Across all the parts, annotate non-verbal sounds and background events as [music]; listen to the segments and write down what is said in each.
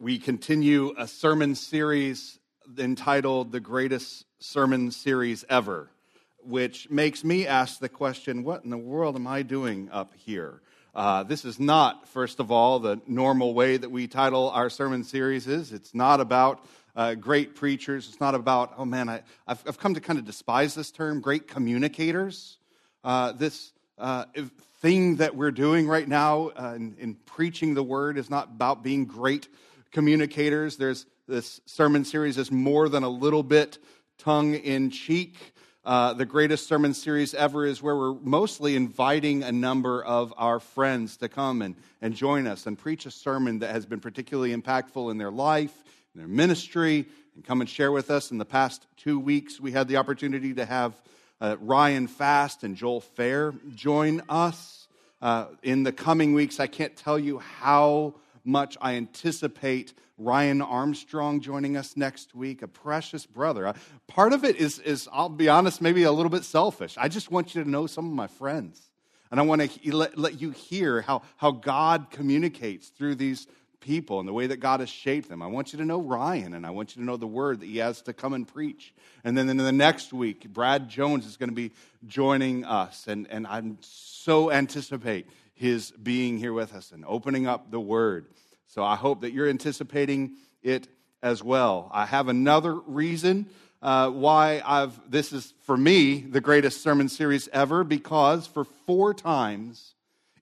we continue a sermon series entitled The Greatest Sermon Series Ever, which makes me ask the question what in the world am I doing up here? Uh, this is not, first of all, the normal way that we title our sermon series is. It's not about uh, great preachers. It's not about, oh man, I, have I've come to kind of despise this term, great communicators. Uh, this uh, thing that we're doing right now uh, in, in, preaching the word is not about being great communicators. There's this sermon series is more than a little bit tongue in cheek. Uh, the greatest sermon series ever is where we're mostly inviting a number of our friends to come and, and join us and preach a sermon that has been particularly impactful in their life, in their ministry, and come and share with us. In the past two weeks, we had the opportunity to have uh, Ryan Fast and Joel Fair join us. Uh, in the coming weeks, I can't tell you how much I anticipate Ryan Armstrong joining us next week, a precious brother. Uh, part of it is, is, I'll be honest, maybe a little bit selfish. I just want you to know some of my friends. And I want to let, let you hear how, how God communicates through these people and the way that God has shaped them. I want you to know Ryan and I want you to know the word that he has to come and preach. And then in the next week, Brad Jones is going to be joining us. And, and I'm so anticipate his being here with us and opening up the word. So I hope that you're anticipating it as well. I have another reason uh, why I've, this is for me the greatest sermon series ever because for four times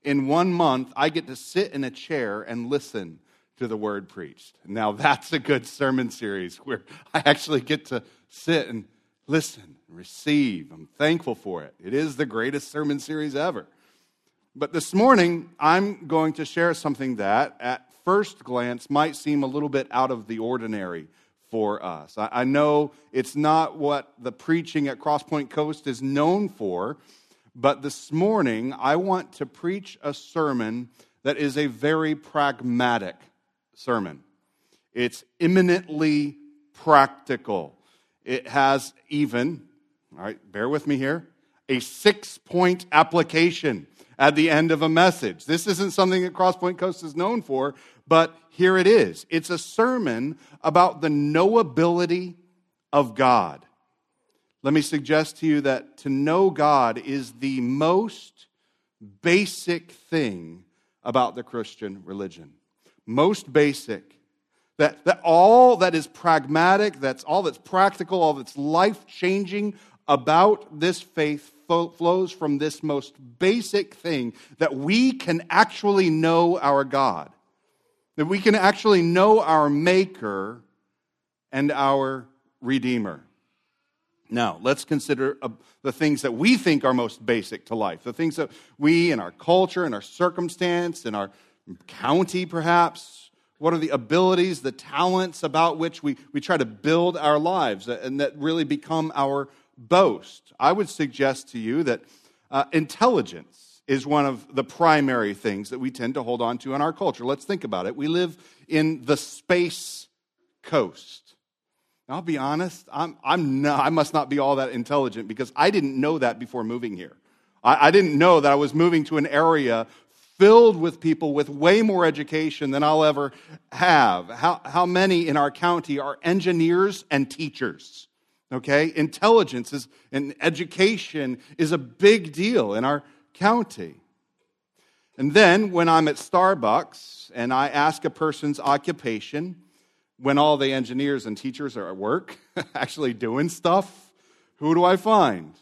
in one month, I get to sit in a chair and listen to the word preached. Now, that's a good sermon series where I actually get to sit and listen and receive. I'm thankful for it. It is the greatest sermon series ever. But this morning, I'm going to share something that, at first glance, might seem a little bit out of the ordinary for us. I, know it's not what the preaching at Crosspoint Coast is known for, but this morning, I want to preach a sermon that is a very pragmatic sermon. It's eminently practical. It has even, all right, bear with me here, a six point application at the end of a message. This isn't something that Crosspoint Coast is known for, but here it is. It's a sermon about the knowability of God. Let me suggest to you that to know God is the most basic thing about the Christian religion most basic. That, that all that is pragmatic, that's all that's practical, all that's life changing about this faith flows from this most basic thing that we can actually know our God, that we can actually know our Maker and our Redeemer. Now, let's consider uh, the things that we think are most basic to life, the things that we, in our culture, in our circumstance, in our county, perhaps? What are the abilities, the talents about which we, we try to build our lives and that really become our boast? I would suggest to you that uh, intelligence is one of the primary things that we tend to hold on to in our culture. Let's think about it. We live in the space coast. I'll be honest, I'm, I'm not, I must not be all that intelligent because I didn't know that before moving here. I, I didn't know that I was moving to an area filled with people with way more education than I'll ever have. How, how many in our county are engineers and teachers? Okay? Intelligence is, and education is a big deal in our county. And then when I'm at Starbucks and I ask a person's occupation, when all the engineers and teachers are at work, [laughs] actually doing stuff, who do I find?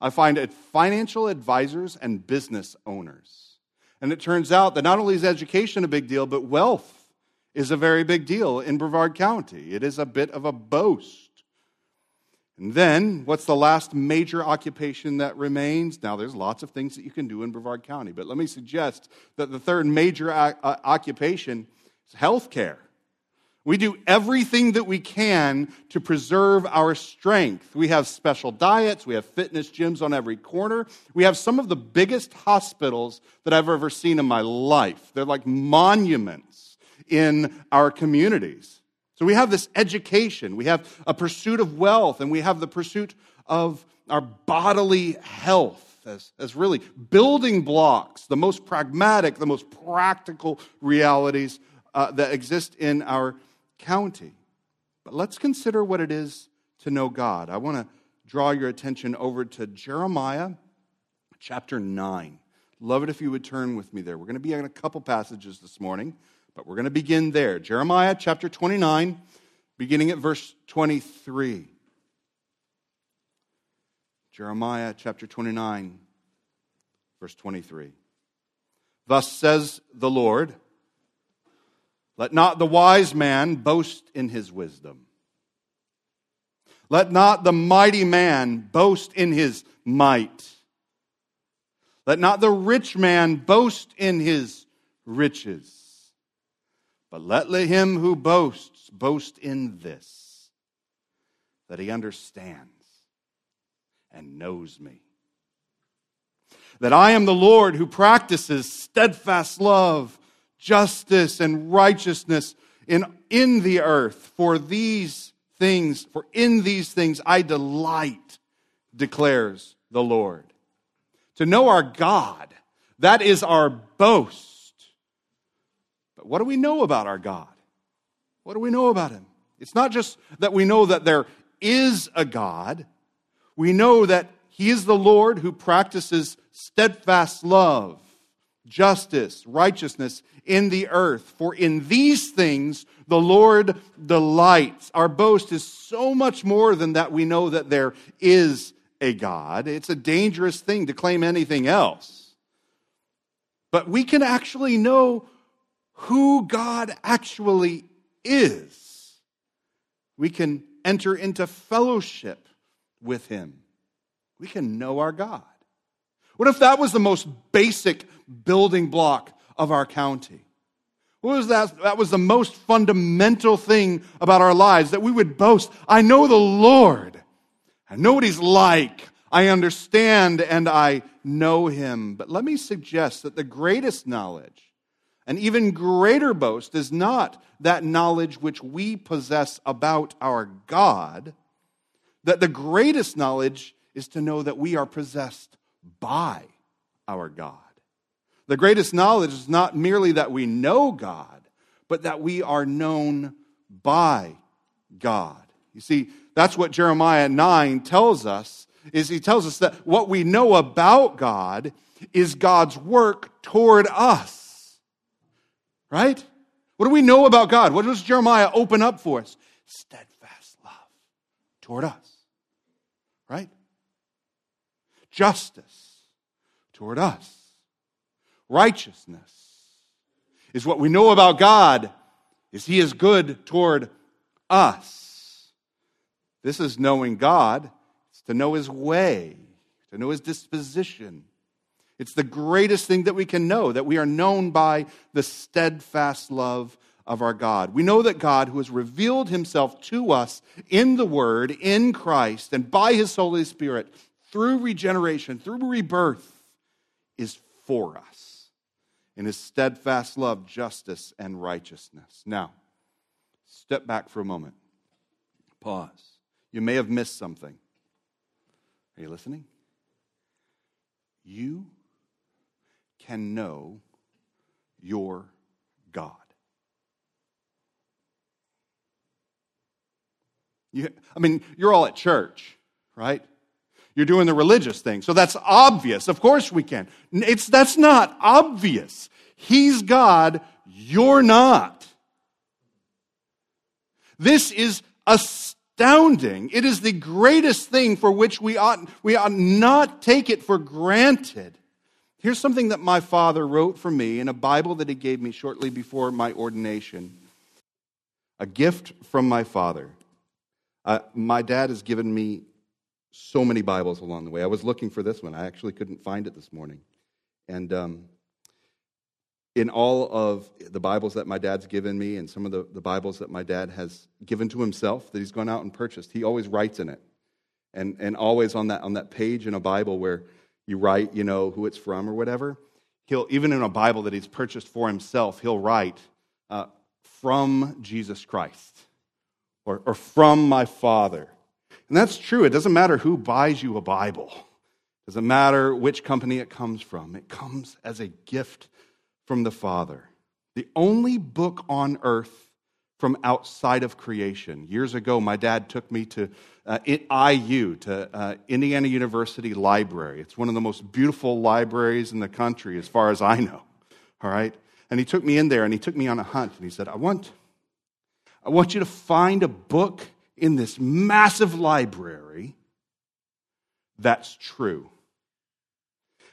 I find financial advisors and business owners. And it turns out that not only is education a big deal, but wealth is a very big deal in Brevard County. It is a bit of a boast. And then, what's the last major occupation that remains? Now, there's lots of things that you can do in Brevard County, but let me suggest that the third major o- uh, occupation is health care. We do everything that we can to preserve our strength. We have special diets, we have fitness gyms on every corner. We have some of the biggest hospitals that I've ever seen in my life. They're like monuments in our communities. So we have this education, we have a pursuit of wealth, and we have the pursuit of our bodily health as, as really building blocks, the most pragmatic, the most practical realities uh, that exist in our county. But let's consider what it is to know God. I want to draw your attention over to Jeremiah chapter 9. Love it if you would turn with me there. We're going to be in a couple passages this morning, but we're going to begin there. Jeremiah chapter 29, beginning at verse 23. Jeremiah chapter 29, verse 23. Thus says the Lord Let not the wise man boast in his wisdom. Let not the mighty man boast in his might. Let not the rich man boast in his riches. But let him who boasts boast in this that he understands and knows me. That I am the Lord who practices steadfast love, justice, and righteousness in, in the earth. For these things, for in these things I delight, declares the Lord. To know our God, that is our boast. What do we know about our God? What do we know about Him? It's not just that we know that there is a God, we know that He is the Lord who practices steadfast love, justice, righteousness in the earth. For in these things the Lord delights. Our boast is so much more than that we know that there is a God. It's a dangerous thing to claim anything else. But we can actually know who God actually is. We can enter into fellowship with Him. We can know our God. What if that was the most basic building block of our county? What was that? That was the most fundamental thing about our lives that we would boast. I know the Lord. I know what He's like. I understand and I know Him. But let me suggest that the greatest knowledge an even greater boast is not that knowledge which we possess about our God, that the greatest knowledge is to know that we are possessed by our God. The greatest knowledge is not merely that we know God, but that we are known by God. You see, that's what Jeremiah 9 tells us is he tells us that what we know about God is God's work toward us. Right? What do we know about God? What does Jeremiah open up for us? Steadfast love toward us. Right? Justice toward us. Righteousness is what we know about God is he is good toward us. This is knowing God. It's to know his way, to know his disposition, it's the greatest thing that we can know that we are known by the steadfast love of our God. We know that God, who has revealed himself to us in the Word, in Christ, and by his Holy Spirit, through regeneration, through rebirth, is for us in his steadfast love, justice, and righteousness. Now, step back for a moment. Pause. You may have missed something. Are you listening? You can know your God. You, I mean, you're all at church, right? You're doing the religious thing. So that's obvious. Of course we can. It's, that's not obvious. He's God, you're not. This is astounding. It is the greatest thing for which we ought, we ought not take it for granted. Here's something that my father wrote for me in a Bible that he gave me shortly before my ordination a gift from my father. Uh, my dad has given me so many Bibles along the way. I was looking for this one, I actually couldn't find it this morning. And um, in all of the Bibles that my dad's given me and some of the, the Bibles that my dad has given to himself that he's gone out and purchased, he always writes in it. And, and always on that, on that page in a Bible where you write, you know, who it's from or whatever. He'll, even in a Bible that he's purchased for himself, he'll write, uh, from Jesus Christ or, or from my Father. And that's true. It doesn't matter who buys you a Bible, it doesn't matter which company it comes from. It comes as a gift from the Father. the only book on earth from outside of creation. Years ago, my dad took me to uh, IU, to uh, Indiana University Library. It's one of the most beautiful libraries in the country, as far as I know. All right? And he took me in there and he took me on a hunt and he said, I want, I want you to find a book in this massive library that's true.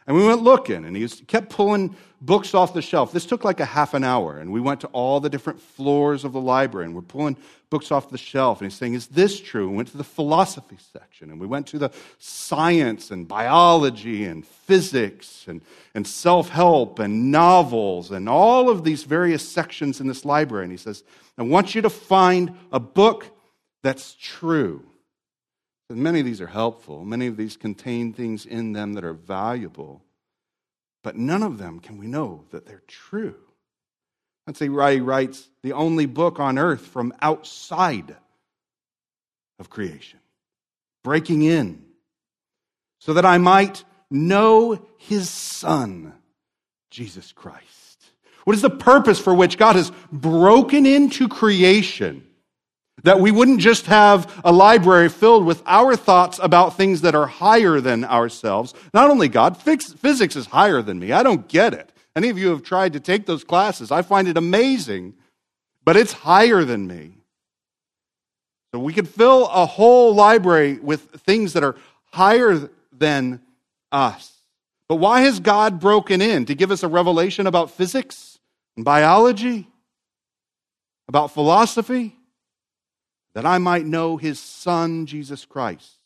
And we went looking, and he kept pulling books off the shelf. This took like a half an hour, and we went to all the different floors of the library, and we're pulling books off the shelf. And he's saying, Is this true? We went to the philosophy section, and we went to the science and biology and physics and, and self help and novels and all of these various sections in this library. And he says, I want you to find a book that's true. And many of these are helpful, many of these contain things in them that are valuable, but none of them can we know that they're true. That's why he writes the only book on earth from outside of creation, breaking in, so that I might know his Son, Jesus Christ. What is the purpose for which God has broken into creation? That we wouldn't just have a library filled with our thoughts about things that are higher than ourselves. Not only God, physics is higher than me. I don't get it. Any of you have tried to take those classes. I find it amazing, but it's higher than me. So we could fill a whole library with things that are higher than us. But why has God broken in? To give us a revelation about physics and biology? About philosophy? That I might know his Son, Jesus Christ,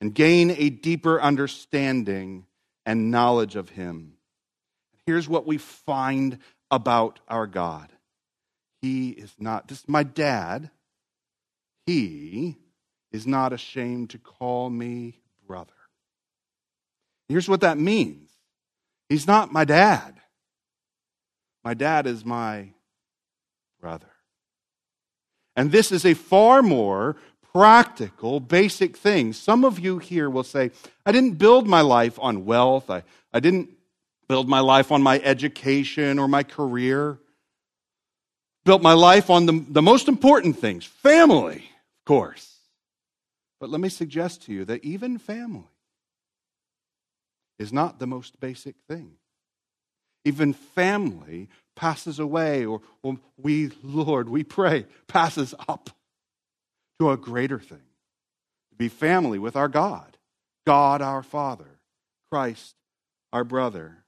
and gain a deeper understanding and knowledge of him. Here's what we find about our God He is not, this is my dad, he is not ashamed to call me brother. Here's what that means He's not my dad. My dad is my brother. And this is a far more practical, basic thing. Some of you here will say, I didn't build my life on wealth. I, I didn't build my life on my education or my career. Built my life on the, the most important things family, of course. But let me suggest to you that even family is not the most basic thing. Even family passes away, or, or we, Lord, we pray, passes up to a greater thing to be family with our God, God our Father, Christ our brother.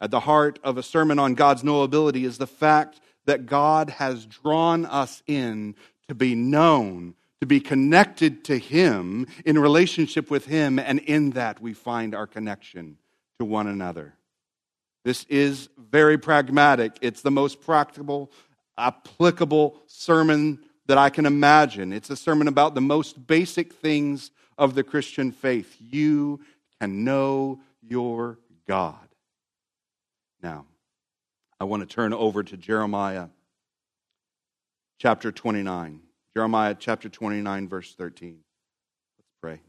At the heart of a sermon on God's knowability is the fact that God has drawn us in to be known, to be connected to Him, in relationship with Him, and in that we find our connection to one another. This is very pragmatic. It's the most practical, applicable sermon that I can imagine. It's a sermon about the most basic things of the Christian faith. You can know your God. Now, I want to turn over to Jeremiah chapter 29. Jeremiah chapter 29, verse 13. Let's pray.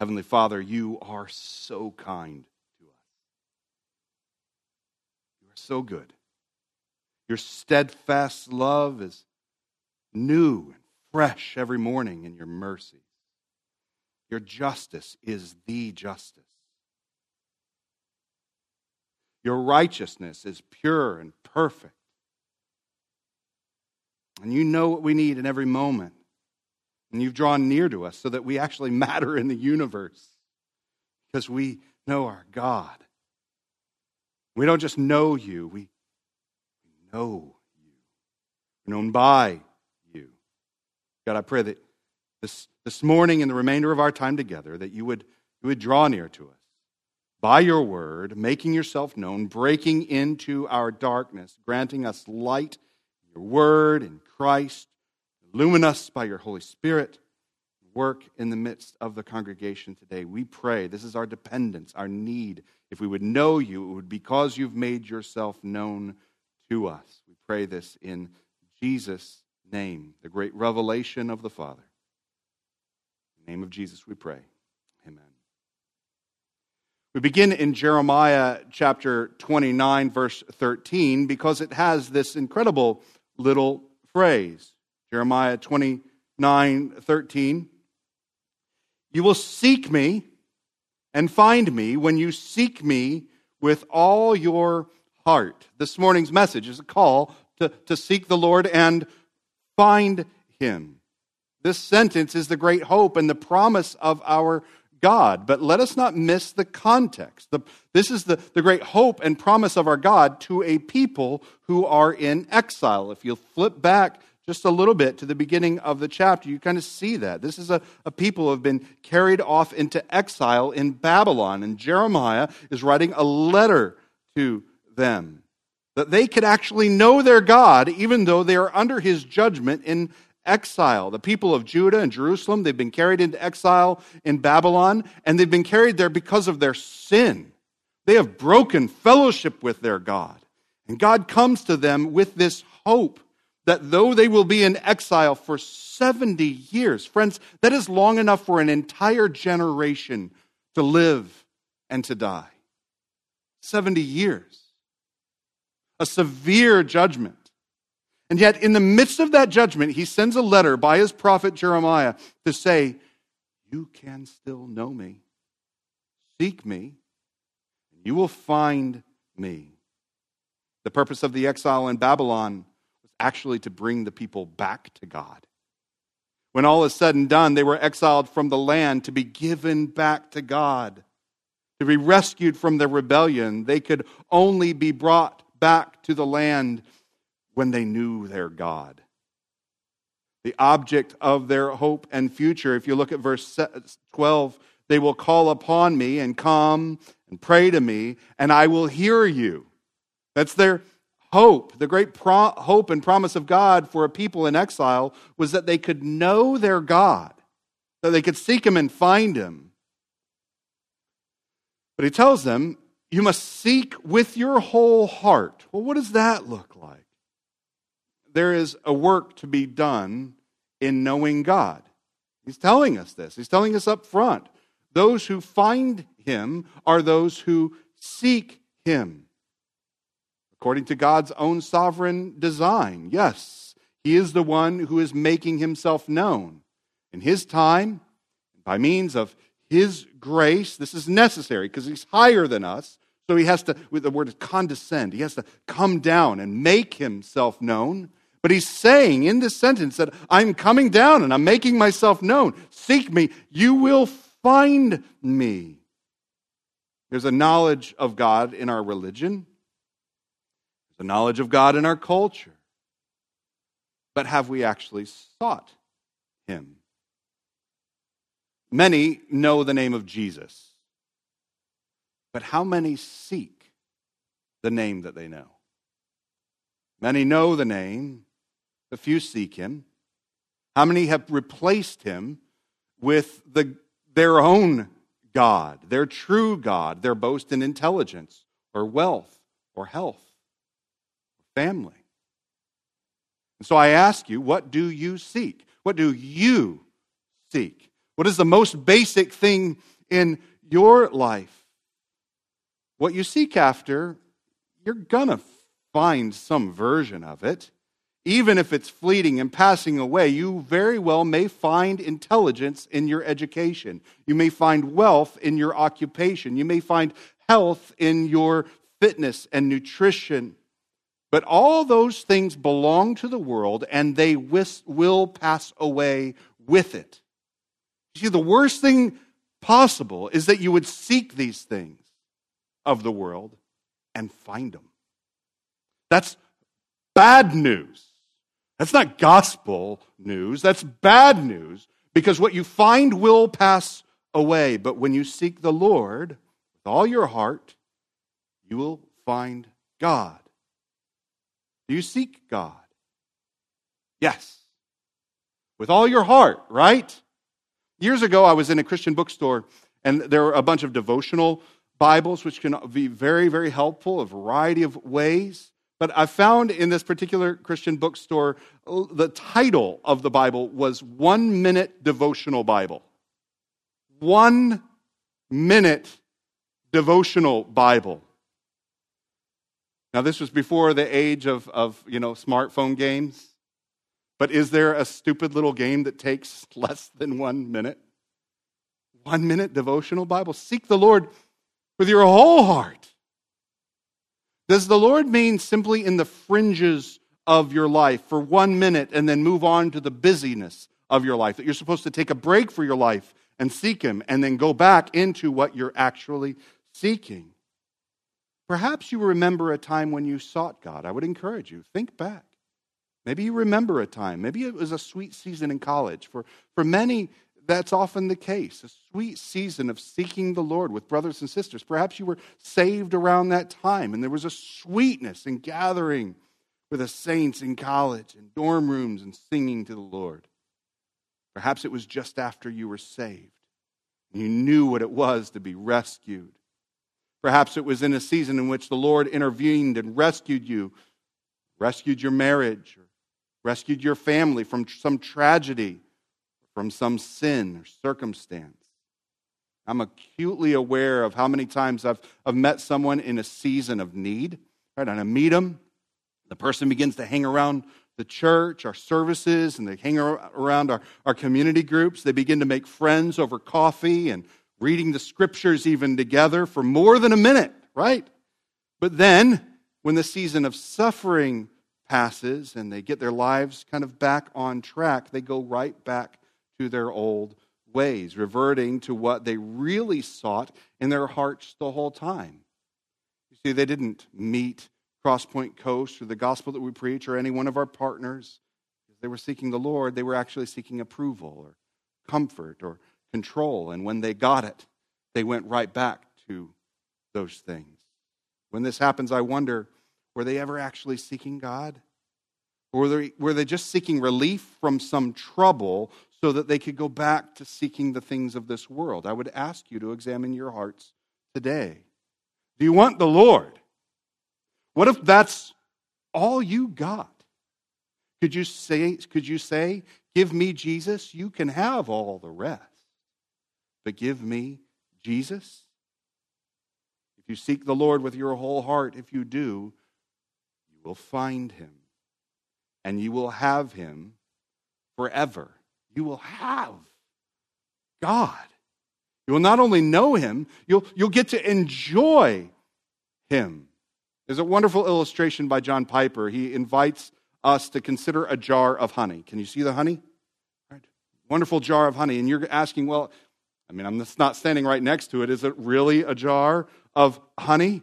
Heavenly Father, you are so kind to us. You are so good. Your steadfast love is new and fresh every morning in your mercy. Your justice is the justice. Your righteousness is pure and perfect. And you know what we need in every moment. And you've drawn near to us so that we actually matter in the universe because we know our God. We don't just know you, we, know you. We're known by you. God, I pray that this, this morning and the remainder of our time together, that you would, you would draw near to us by your word, making yourself known, breaking into our darkness, granting us light your word, in Christ. Illumine us by your Holy Spirit. Work in the midst of the congregation today. We pray. This is our dependence, our need. If we would know you, it would be because you've made yourself known to us. We pray this in Jesus' name, the great revelation of the Father. In the name of Jesus, we pray. Amen. We begin in Jeremiah chapter 29, verse 13, because it has this incredible little phrase. Jeremiah 29, 13. You will seek me and find me when you seek me with all your heart. This morning's message is a call to, to seek the Lord and find him. This sentence is the great hope and the promise of our God. But let us not miss the context. The, this is the, the great hope and promise of our God to a people who are in exile. If you flip back just a little bit to the beginning of the chapter, you kind of see that. This is a, a people who have been carried off into exile in Babylon, and Jeremiah is writing a letter to them that they could actually know their God even though they are under his judgment in exile. The people of Judah and Jerusalem, they've been carried into exile in Babylon, and they've been carried there because of their sin. They have broken fellowship with their God. And God comes to them with this hope that though they will be in exile for 70 years, friends, that is long enough for an entire generation to live and to die. 70 years. A severe judgment. And yet, in the midst of that judgment, he sends a letter by his prophet Jeremiah to say, You can still know me. Seek me, and you will find me. The purpose of the exile in Babylon actually to bring the people back to God. When all is said and done, they were exiled from the land to be given back to God, to be rescued from their rebellion. They could only be brought back to the land when they knew their God. The object of their hope and future, if you look at verse 12, they will call upon me and come and pray to me, and I will hear you. That's their hope. The great pro- hope and promise of God for a people in exile was that they could know their God, that they could seek Him and find Him. But He tells them, You must seek with your whole heart. Well, what does that look like? there is a work to be done in knowing God. He's telling us this. He's telling us up front. Those who find him are those who seek him. According to God's own sovereign design, yes, he is the one who is making himself known. In his time, by means of his grace, this is necessary because he's higher than us. So he has to, with the word condescend, he has to come down and make himself known. But he's saying in this sentence that I'm coming down and I'm making myself known. Seek me, you will find me. There's a knowledge of God in our religion, a knowledge of God in our culture. But have we actually sought him? Many know the name of Jesus, but how many seek the name that they know? Many know the name, a few seek him. How many have replaced him with the, their own God, their true God, their boast in intelligence or wealth or health family? And so I ask you, what do you seek? What do you seek? What is the most basic thing in your life? What you seek after, you're going to find some version of it even if it's fleeting and passing away, you very well may find intelligence in your education. You may find wealth in your occupation. You may find health in your fitness and nutrition. But all those things belong to the world and they will pass away with it. You see, the worst thing possible is that you would seek these things of the world and find them. That's bad news. That's not gospel news. That's bad news because what you find will pass away. But when you seek the Lord with all your heart, you will find God. Do you seek God? Yes. With all your heart, right? Years ago, I was in a Christian bookstore, and there were a bunch of devotional Bibles, which can be very, very helpful, a variety of ways. But I found in this particular Christian bookstore, the title of the Bible was One Minute Devotional Bible. One Minute Devotional Bible. Now, this was before the age of, of you know, smartphone games. But is there a stupid little game that takes [laughs] less than one minute? One minute devotional Bible. Seek the Lord with your whole heart. Does the Lord mean simply in the fringes of your life for one minute and then move on to the busyness of your life? That you're supposed to take a break for your life and seek Him and then go back into what you're actually seeking? Perhaps you remember a time when you sought God. I would encourage you, think back. Maybe you remember a time. Maybe it was a sweet season in college. For, for many, that's often the case a sweet season of seeking the Lord with brothers and sisters. Perhaps you were saved around that time, and there was a sweetness in gathering with the saints in college and dorm rooms and singing to the Lord. Perhaps it was just after you were saved. You knew what it was to be rescued. Perhaps it was in a season in which the Lord intervened and rescued you, rescued your marriage, or rescued your family from some tragedy from some sin or circumstance. I'm acutely aware of how many times I've, I've met someone in a season of need, right? And I meet them, the person begins to hang around the church, our services, and they hang around our, our community groups. They begin to make friends over coffee and reading the scriptures even together for more than a minute, right? But then, when the season of suffering passes and they get their lives kind of back on track, they go right back to their old ways, reverting to what they really sought in their hearts the whole time. You see, they didn't meet Crosspoint Coast or the gospel that we preach or any one of our partners. They were seeking the Lord, they were actually seeking approval or comfort or control. And when they got it, they went right back to those things. When this happens, I wonder were they ever actually seeking God? Or were they, were they just seeking relief from some trouble so that they could go back to seeking the things of this world. I would ask you to examine your hearts today. Do you want the Lord? What if that's all you got? Could you say, could you say, Give me Jesus? You can have all the rest. But give me Jesus? If you seek the Lord with your whole heart, if you do, you will find him. And you will have him forever you will have God. You will not only know Him, you'll, you'll get to enjoy Him. There's a wonderful illustration by John Piper. He invites us to consider a jar of honey. Can you see the honey? Right. Wonderful jar of honey. And you're asking, well, I mean, I'm just not standing right next to it. Is it really a jar of honey?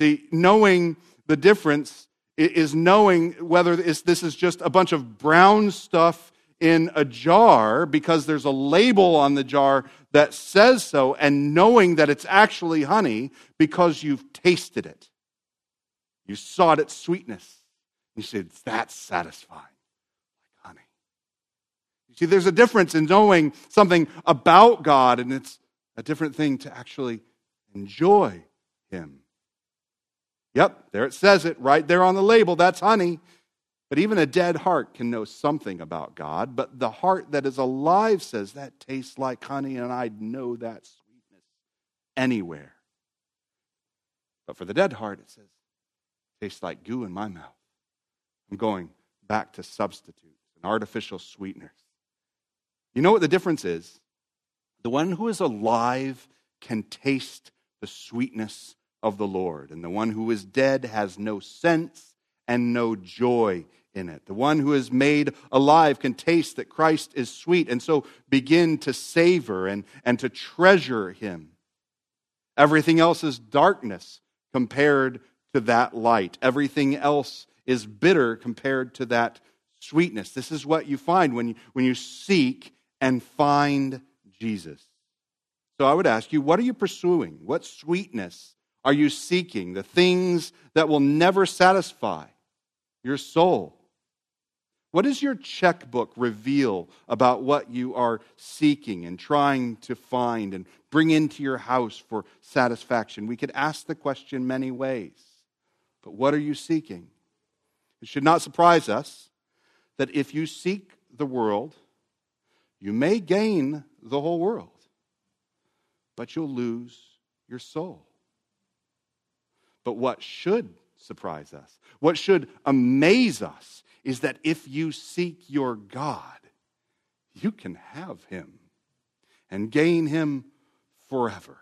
See, knowing the difference is knowing whether this is just a bunch of brown stuff in a jar because there's a label on the jar that says so, and knowing that it's actually honey because you've tasted it. You sought its sweetness. You said, that's satisfying. You see, there's a difference in knowing something about God, and it's a different thing to actually enjoy Him. Yep, there it says it right there on the label. That's honey. But even a dead heart can know something about God. But the heart that is alive says, that tastes like honey, and I'd know that sweetness anywhere. But for the dead heart, it says, tastes like goo in my mouth. I'm going back to substitutes and artificial sweeteners. You know what the difference is? The one who is alive can taste the sweetness of the Lord, and the one who is dead has no sense and no joy in it. The one who is made alive can taste that Christ is sweet and so begin to savor and, and to treasure him. Everything else is darkness compared to that light. Everything else is bitter compared to that sweetness. This is what you find when you, when you seek and find Jesus. So I would ask you, what are you pursuing? What sweetness are you seeking? The things that will never satisfy your soul What does your checkbook reveal about what you are seeking and trying to find and bring into your house for satisfaction? We could ask the question many ways. But what are you seeking? It should not surprise us that if you seek the world, you may gain the whole world, but you'll lose your soul. But what should surprise us, what should amaze us, is that if you seek your God, you can have him and gain him forever.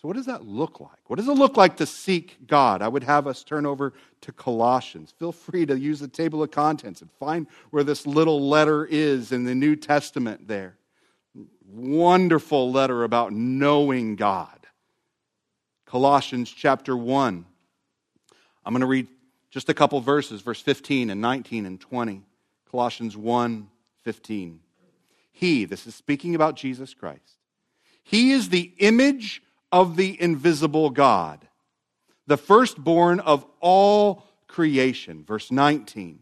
So, what does that look like? What does it look like to seek God? I would have us turn over to Colossians. Feel free to use the table of contents and find where this little letter is in the New Testament there. Wonderful letter about knowing God. Colossians chapter 1. I'm going to read just a couple verses, verse 15 and 19 and 20. Colossians 1 15. He, this is speaking about Jesus Christ, he is the image of the invisible God, the firstborn of all creation. Verse 19.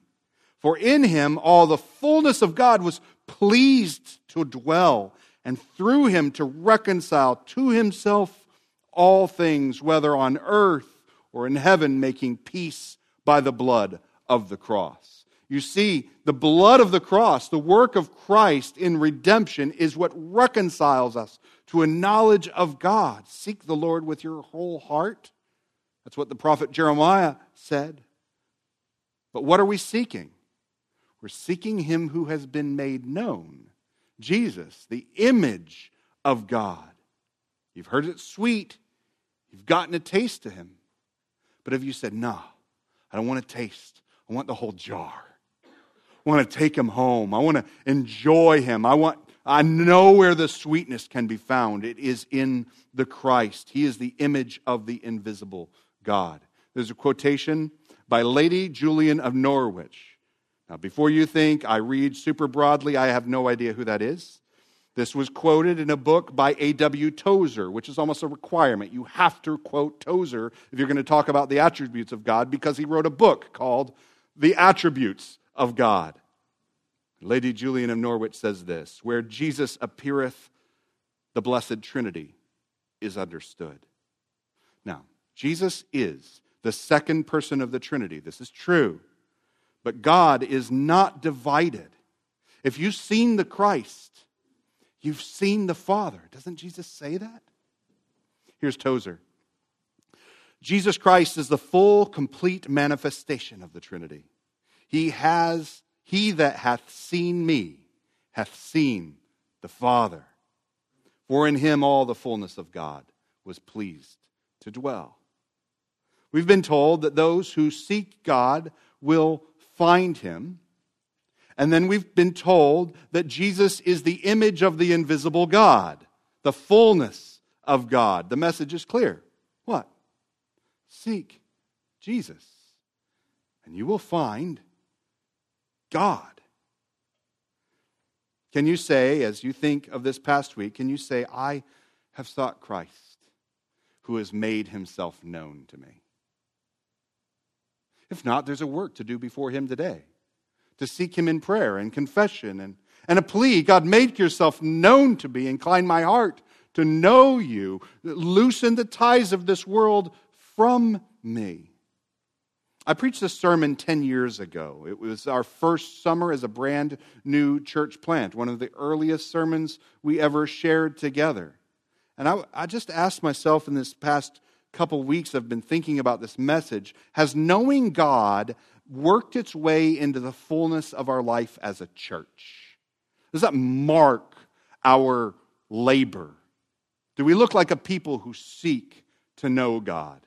For in him all the fullness of God was pleased to dwell, and through him to reconcile to himself all things, whether on earth or in heaven, making peace by the blood of the cross. You see, the blood of the cross, the work of Christ in redemption, is what reconciles us to a knowledge of God. Seek the Lord with your whole heart. That's what the prophet Jeremiah said. But what are we seeking? We're seeking him who has been made known Jesus, the image of God. You've heard it sweet, you've gotten a taste of him. But have you said, no, I don't want a taste, I want the whole jar. I want to take him home. I want to enjoy him. I want I know where the sweetness can be found. It is in the Christ. He is the image of the invisible God. There's a quotation by Lady Julian of Norwich. Now, before you think I read super broadly, I have no idea who that is. This was quoted in a book by A.W. Tozer, which is almost a requirement. You have to quote Tozer if you're going to talk about the attributes of God because he wrote a book called The Attributes of God. Lady Julian of Norwich says this Where Jesus appeareth, the blessed Trinity is understood. Now, Jesus is the second person of the Trinity. This is true. But God is not divided. If you've seen the Christ, you've seen the Father. Doesn't Jesus say that? Here's Tozer Jesus Christ is the full, complete manifestation of the Trinity. He has he that hath seen me hath seen the Father. For in him all the fullness of God was pleased to dwell. We've been told that those who seek God will find him. And then we've been told that Jesus is the image of the invisible God, the fullness of God. The message is clear. What? Seek Jesus, and you will find God. Can you say, as you think of this past week, can you say, I have sought Christ who has made himself known to me? If not, there's a work to do before him today to seek him in prayer and confession and, and a plea God, make yourself known to me, incline my heart to know you, loosen the ties of this world from me. I preached this sermon 10 years ago. It was our first summer as a brand new church plant, one of the earliest sermons we ever shared together. And I, I just asked myself in this past couple weeks, I've been thinking about this message Has knowing God worked its way into the fullness of our life as a church? Does that mark our labor? Do we look like a people who seek to know God?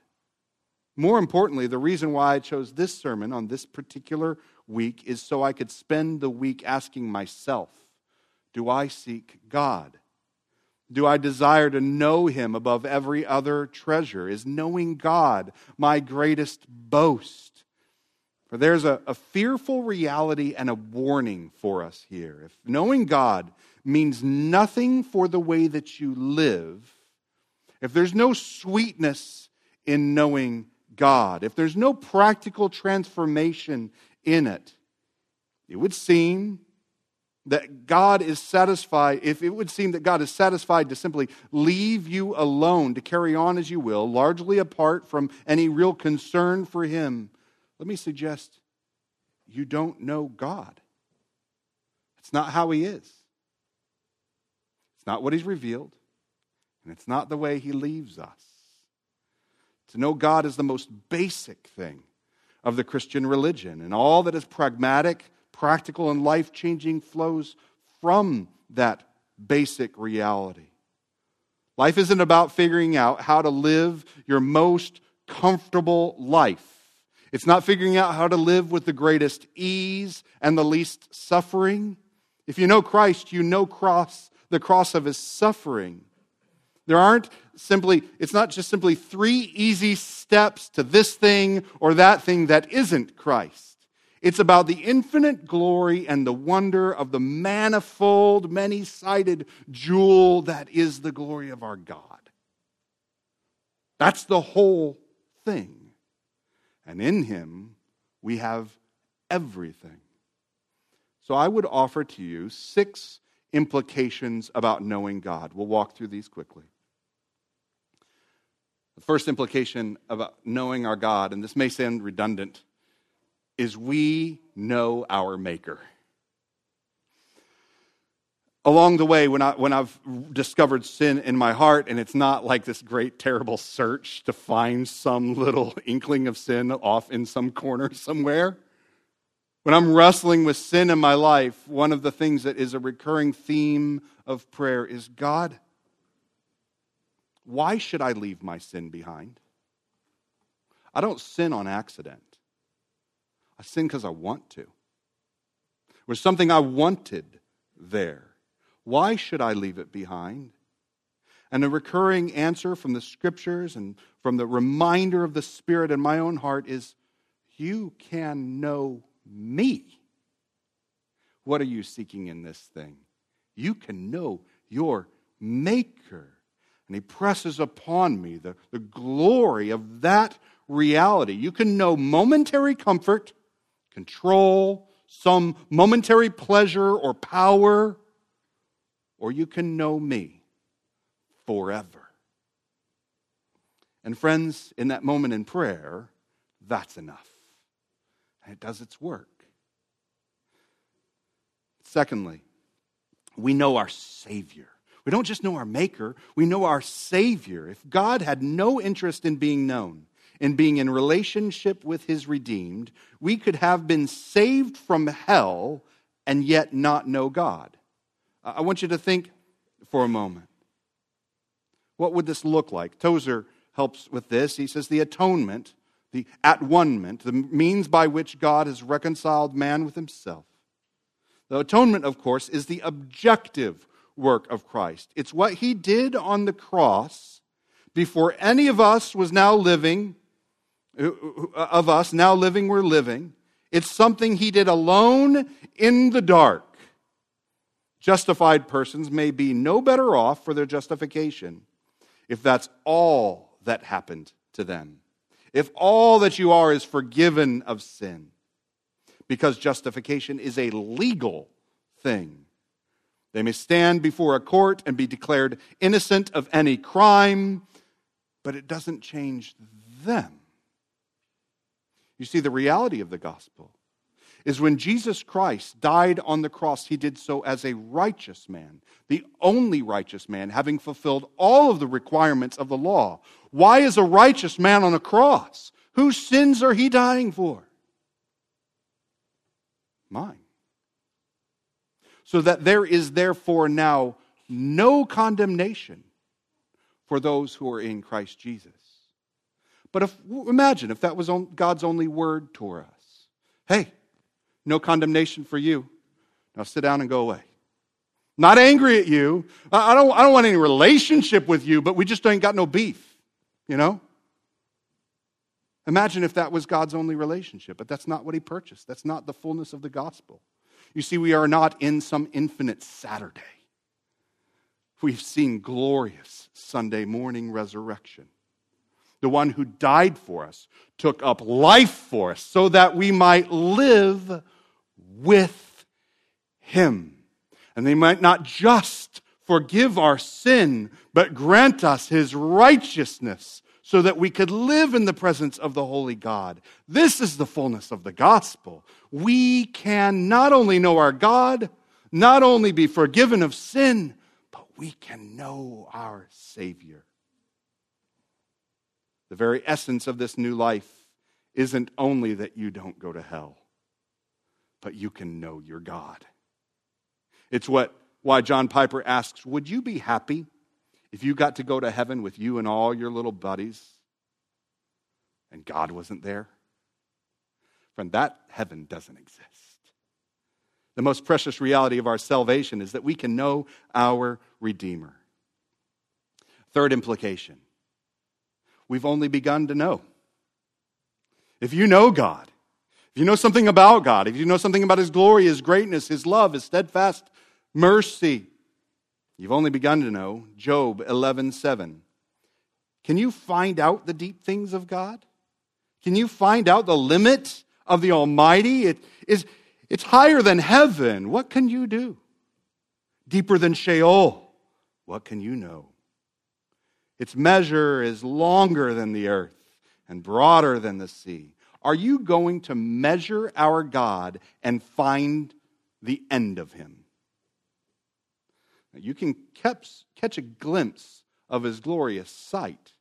More importantly, the reason why I chose this sermon on this particular week is so I could spend the week asking myself Do I seek God? Do I desire to know Him above every other treasure? Is knowing God my greatest boast? For there's a, a fearful reality and a warning for us here. If knowing God means nothing for the way that you live, if there's no sweetness in knowing God, if there's no practical transformation in it. It would seem that God is satisfied, if it would seem that God is satisfied to simply leave you alone to carry on as you will, largely apart from any real concern for Him, let me suggest you don't know God. It's not how He is, it's not what He's revealed, and it's not the way He leaves us. To know God is the most basic thing of the Christian religion, and all that is pragmatic practical and life changing flows from that basic reality. Life isn't about figuring out how to live your most comfortable life. It's not figuring out how to live with the greatest ease and the least suffering. If you know Christ, you know cross, the cross of his suffering. There aren't simply, it's not just simply three easy steps to this thing or that thing that isn't Christ. It's about the infinite glory and the wonder of the manifold, many sided jewel that is the glory of our God. That's the whole thing. And in Him, we have everything. So I would offer to you six implications about knowing God. We'll walk through these quickly. The first implication about uh, knowing our God, and this may sound redundant is we know our Maker. Along the way, when, I, when I've discovered sin in my heart, and it's not like this great, terrible search to find some little [laughs] inkling of sin off in some corner [laughs] somewhere, when I'm wrestling with sin in my life, one of the things that is a recurring theme of prayer is God, why should I leave my sin behind? I don't sin on accident. I sin because I want to. There's something I wanted there. Why should I leave it behind? And a recurring answer from the scriptures and from the reminder of the Spirit in my own heart is you can know me. What are you seeking in this thing? You can know your Maker. And he presses upon me the, the glory of that reality. You can know momentary comfort control, some momentary pleasure or power, or you can know me forever. And, friends, in that moment in prayer, that's enough. And it does its work. Secondly, we know our Savior. We don't just know our Maker, we know our Savior. If God had no interest in being known, in being in relationship with his redeemed, we could have been saved from hell and yet not know God. I want you to think for a moment. What would this look like? Tozer helps with this. He says the atonement, the at one the means by which God has reconciled man with himself. The atonement, of course, is the objective work of Christ. It's what he did on the cross before any of us was now living uh, uh, of us now living, we're living. It's something he did alone in the dark. Justified persons may be no better off for their justification if that's all that happened to them. If all that you are is forgiven of sin, because justification is a legal thing. They may stand before a court and be declared innocent of any crime, but it doesn't change them. You see, the reality of the gospel is when Jesus Christ died on the cross, he did so as a righteous man, the only righteous man, having fulfilled all of the requirements of the law. Why is a righteous man on a cross? Whose sins are he dying for? Mine. So that there is therefore now no condemnation for those who are in Christ Jesus. But if, imagine if that was God's only word to us. Hey, no condemnation for you. Now sit down and go away. Not angry at you. I don't, I don't want any relationship with you, but we just ain't got no beef, you know? Imagine if that was God's only relationship, but that's not what he purchased. That's not the fullness of the gospel. You see, we are not in some infinite Saturday. We've seen glorious Sunday morning resurrection. the one who died for us, took up life for us so that we might live with him. And they might not just forgive our sin, but grant us his righteousness so that we could live in the presence of the holy God. This is the fullness of the gospel. We can not only know our God, not only be forgiven of sin, but we can know our Savior. The very essence of this new life isn't only that you don't go to hell, but you can know your God. It's what why John Piper asks, Would you be happy if you got to go to heaven with you and all your little buddies and God wasn't there? Friend, that heaven doesn't exist. The most precious reality of our salvation is that we can know our Redeemer. Third implication we've only begun to know. If you know God, if you know something about God, if you know something about His glory, His greatness, His love, His steadfast mercy. You've only begun to know Job 11:7. Can you find out the deep things of God? Can you find out the limit of the Almighty? It is it's higher than heaven. What can you do? Deeper than Sheol. What can you know? Its measure is longer than the earth and broader than the sea. Are you going to measure our God and find the end of him? You can catch a glimpse of his glorious sight,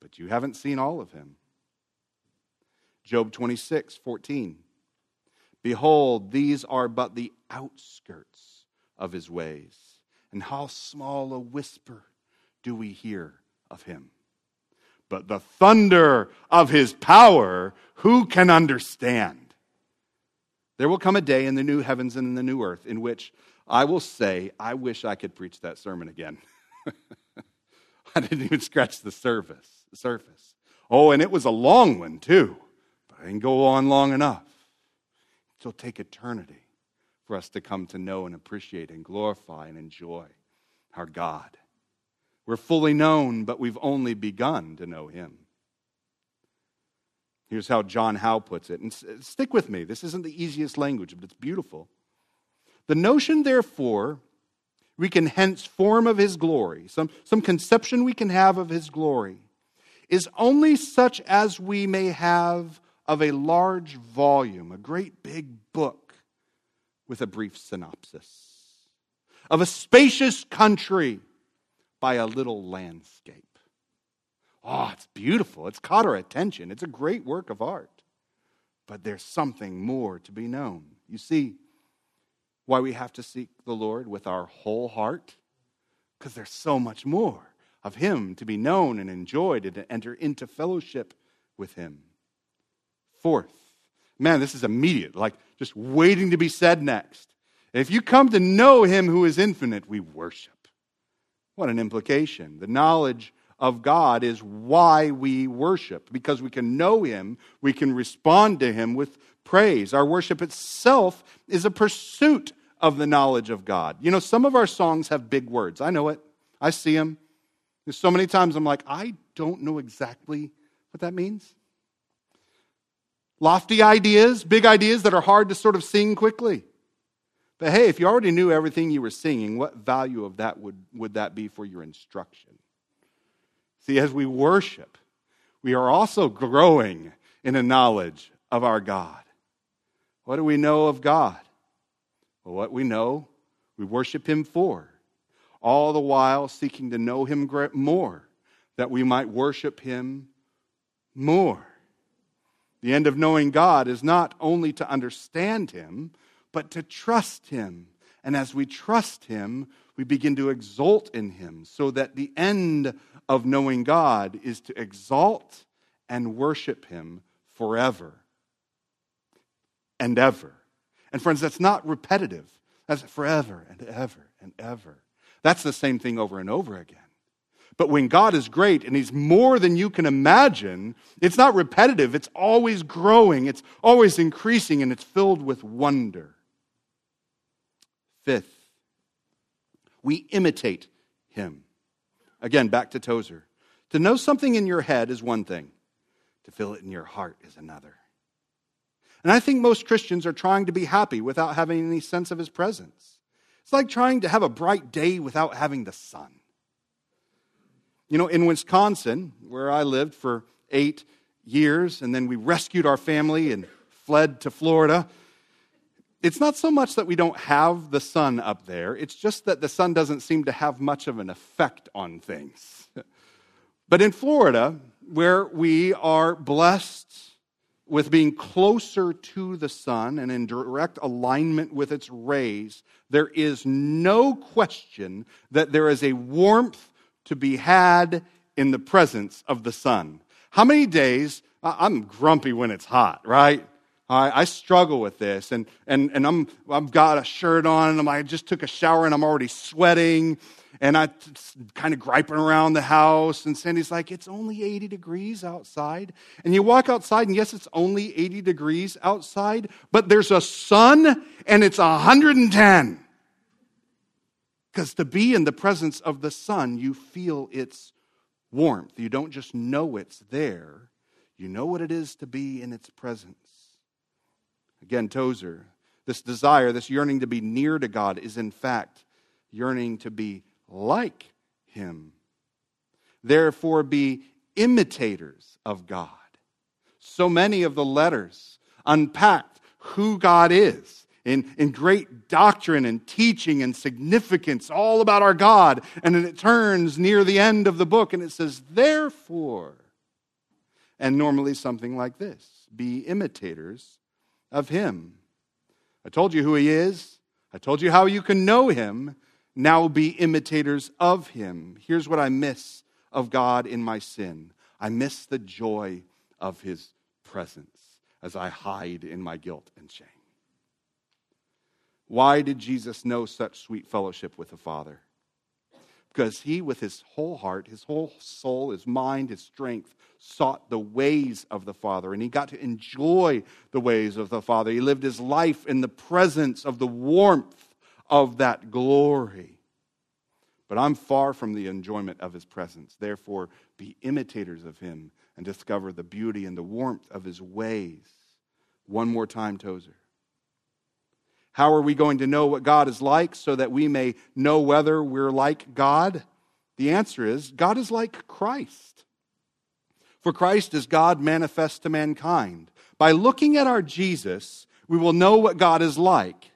but you haven't seen all of him. Job 26, 14. Behold, these are but the outskirts of his ways, and how small a whisper do we hear of him. But the thunder of his power, who can understand? There will come a day in the new heavens and in the new earth in which I will say, I wish I could preach that sermon again. [laughs] I didn't even scratch the surface. Surface. Oh, and it was a long one too, but I didn't go on long enough. It'll take eternity for us to come to know and appreciate and glorify and enjoy our God. We're fully known, but we've only begun to know Him. Here's how John Howe puts it. And stick with me. This isn't the easiest language, but it's beautiful. The notion, therefore, we can hence form of his glory, some, some conception we can have of his glory, is only such as we may have of a large volume, a great big book with a brief synopsis, of a spacious country by a little landscape. Oh, it's beautiful. It's caught our attention. It's a great work of art. But there's something more to be known. You see, why we have to seek the Lord with our whole heart? Because there's so much more of Him to be known and enjoyed and to enter into fellowship with Him. Fourth, man, this is immediate, like just waiting to be said next. If you come to know Him who is infinite, we worship. What an implication. The knowledge of God is why we worship, because we can know Him, we can respond to Him with praise. Our worship itself is a pursuit of the knowledge of God. You know, some of our songs have big words. I know it, I see them. There's so many times I'm like, I don't know exactly what that means. Lofty ideas, big ideas that are hard to sort of sing quickly. But hey, if you already knew everything you were singing, what value of that would, would that be for your instruction? See, as we worship, we are also growing in a knowledge of our God. What do we know of God? What we know, we worship Him for, all the while seeking to know Him more, that we might worship Him more. The end of knowing God is not only to understand Him, but to trust Him. And as we trust Him, we begin to exult in Him, so that the end of knowing God is to exalt and worship Him forever and ever. And friends, that's not repetitive. That's forever and ever and ever. That's the same thing over and over again. But when God is great and He's more than you can imagine, it's not repetitive. It's always growing, it's always increasing, and it's filled with wonder. Fifth, we imitate Him. Again, back to Tozer. To know something in your head is one thing, to feel it in your heart is another. And I think most Christians are trying to be happy without having any sense of his presence. It's like trying to have a bright day without having the sun. You know, in Wisconsin, where I lived for eight years, and then we rescued our family and fled to Florida, it's not so much that we don't have the sun up there, it's just that the sun doesn't seem to have much of an effect on things. [laughs] But in Florida, where we are blessed with being closer to the sun and in direct alignment with its rays, there is no question that there is a warmth to be had in the presence of the sun. How many days? I'm grumpy when it's hot, right? I, I struggle with this, and, and, and I'm, I've got a shirt on, and I just took a shower, and I'm already sweating, and I'm kind of griping around the house. And Sandy's like, It's only 80 degrees outside. And you walk outside, and yes, it's only 80 degrees outside, but there's a sun, and it's 110. Because to be in the presence of the sun, you feel its warmth. You don't just know it's there, you know what it is to be in its presence. Again, Tozer, this desire, this yearning to be near to God is in fact yearning to be like Him. Therefore, be imitators of God. So many of the letters unpacked who God is in, in great doctrine and teaching and significance, all about our God. And then it turns near the end of the book and it says, Therefore, and normally something like this be imitators of him. I told you who he is. I told you how you can know him. Now be imitators of him. Here's what I miss of God in my sin I miss the joy of his presence as I hide in my guilt and shame. Why did Jesus know such sweet fellowship with the Father? Because he, with his whole heart, his whole soul, his mind, his strength, sought the ways of the Father, and he got to enjoy the ways of the Father. He lived his life in the presence of the warmth of that glory. But I'm far from the enjoyment of his presence. Therefore, be imitators of him and discover the beauty and the warmth of his ways. One more time, Tozer. How are we going to know what God is like so that we may know whether we're like God? The answer is God is like Christ. For Christ is God manifest to mankind. By looking at our Jesus, we will know what God is like.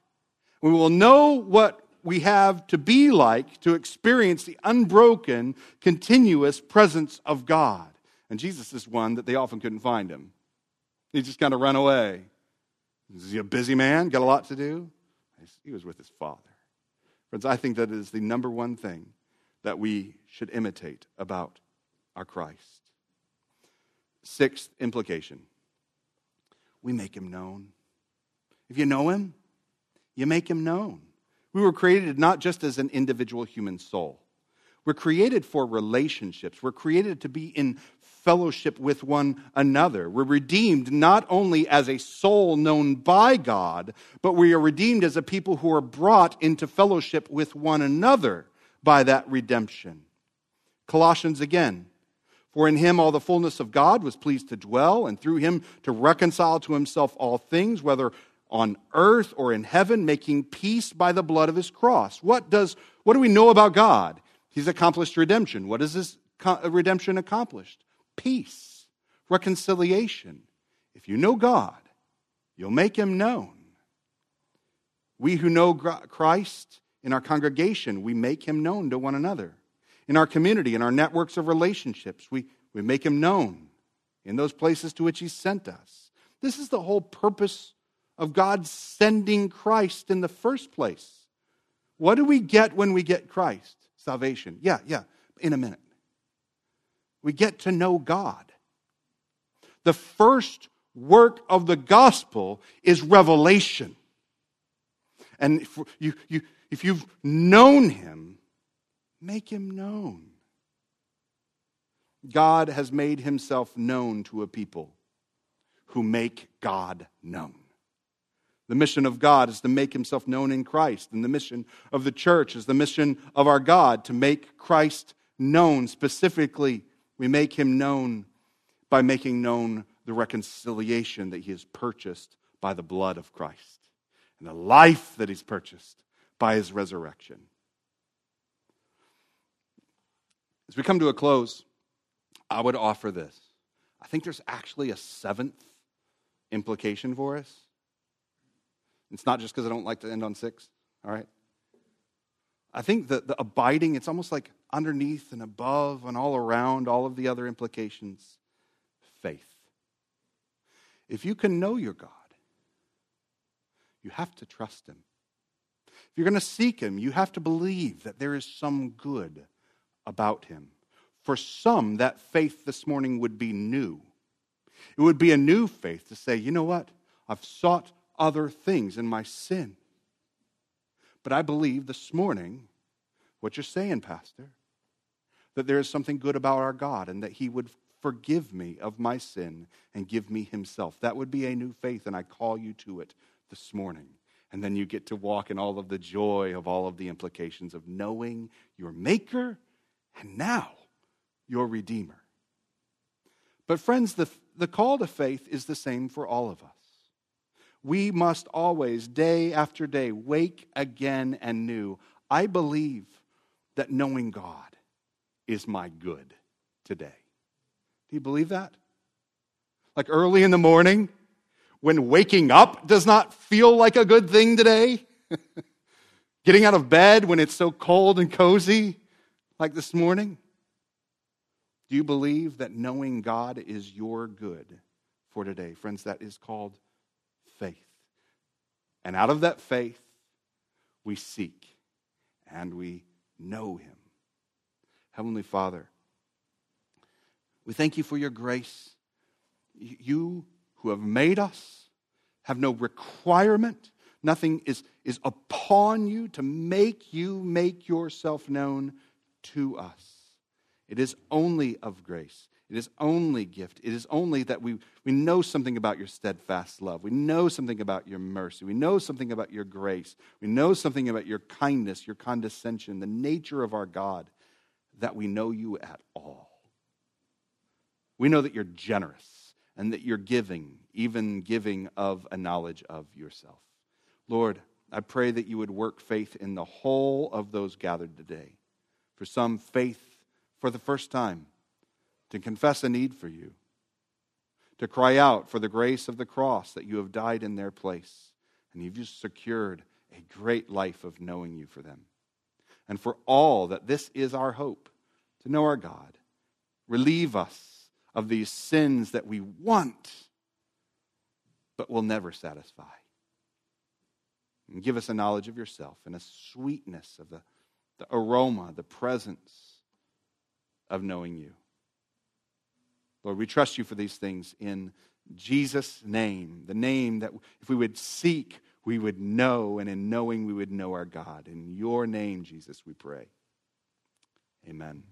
We will know what we have to be like to experience the unbroken, continuous presence of God. And Jesus is one that they often couldn't find him. He just kind of run away. Is he a busy man? Got a lot to do? He was with his Father. Friends, I think that is the number one thing that we should imitate about our Christ. Sixth implication we make him known. If you know him, you make him known. We were created not just as an individual human soul, we're created for relationships. We're created to be in fellowship with one another. We're redeemed not only as a soul known by God, but we are redeemed as a people who are brought into fellowship with one another by that redemption. Colossians again for in him all the fullness of God was pleased to dwell, and through him to reconcile to himself all things, whether on earth or in heaven, making peace by the blood of his cross. What, does, what do we know about God? He's accomplished redemption. What is this redemption accomplished? Peace, reconciliation. If you know God, you'll make him known. We who know Christ in our congregation, we make him known to one another in our community, in our networks of relationships. We, we make him known in those places to which he sent us. This is the whole purpose of God sending Christ in the first place. What do we get when we get Christ? Salvation. Yeah, yeah, in a minute. We get to know God. The first work of the gospel is revelation. And if, you, you, if you've known him, Make him known. God has made himself known to a people who make God known. The mission of God is to make himself known in Christ, and the mission of the church is the mission of our God to make Christ known specifically We make him known by making known the reconciliation that he has purchased by the blood of Christ and the life that he's purchased by his resurrection. As we come to a close, I would offer this. I think there's actually a seventh implication for us. It's not just because I don't like to end on six, all right? I think that the abiding, it's almost like underneath and above and all around all of the other implications faith. If you can know your God, you have to trust Him. If you're going to seek Him, you have to believe that there is some good about Him. For some, that faith this morning would be new. It would be a new faith to say, you know what? I've sought other things in my sin. But I believe this morning what you're saying, Pastor, that there is something good about our God and that He would forgive me of my sin and give me Himself. That would be a new faith, and I call you to it this morning. And then you get to walk in all of the joy of all of the implications of knowing your Maker and now your Redeemer. But, friends, the, the call to faith is the same for all of us. We must always, day after day, wake again and new. I believe that knowing God is my good today. Do you believe that? Like early in the morning, when waking up does not feel like a good thing today? [laughs] Getting out of bed when it's so cold and cozy, like this morning? Do you believe that knowing God is your good for today? Friends, that is called. And out of that faith, we seek and we know him. Heavenly Father, we thank you for your grace. You who have made us have no requirement, nothing is, is upon you to make you make yourself known to us. It is only of grace. It is only gift. It is only that we, we know something about your steadfast love. We know something about your mercy. We know something about your grace. We know something about your kindness, your condescension, the nature of our God, that we know you at all. We know that you're generous and that you're giving, even giving of a knowledge of yourself. Lord, I pray that you would work faith in the whole of those gathered today. For some, faith for the first time to confess a need for you, to cry out for the grace of the cross that you have died in their place, and you've just secured a great life of knowing you for them. And for all that this is our hope to know our God, relieve us of these sins that we want but will never satisfy. And give us a knowledge of yourself and a sweetness of the, the aroma, the presence of knowing you. Lord, we trust you for these things in Jesus' name, the name that if we would seek, we would know, and in knowing, we would know our God. In your name, Jesus, we pray. Amen.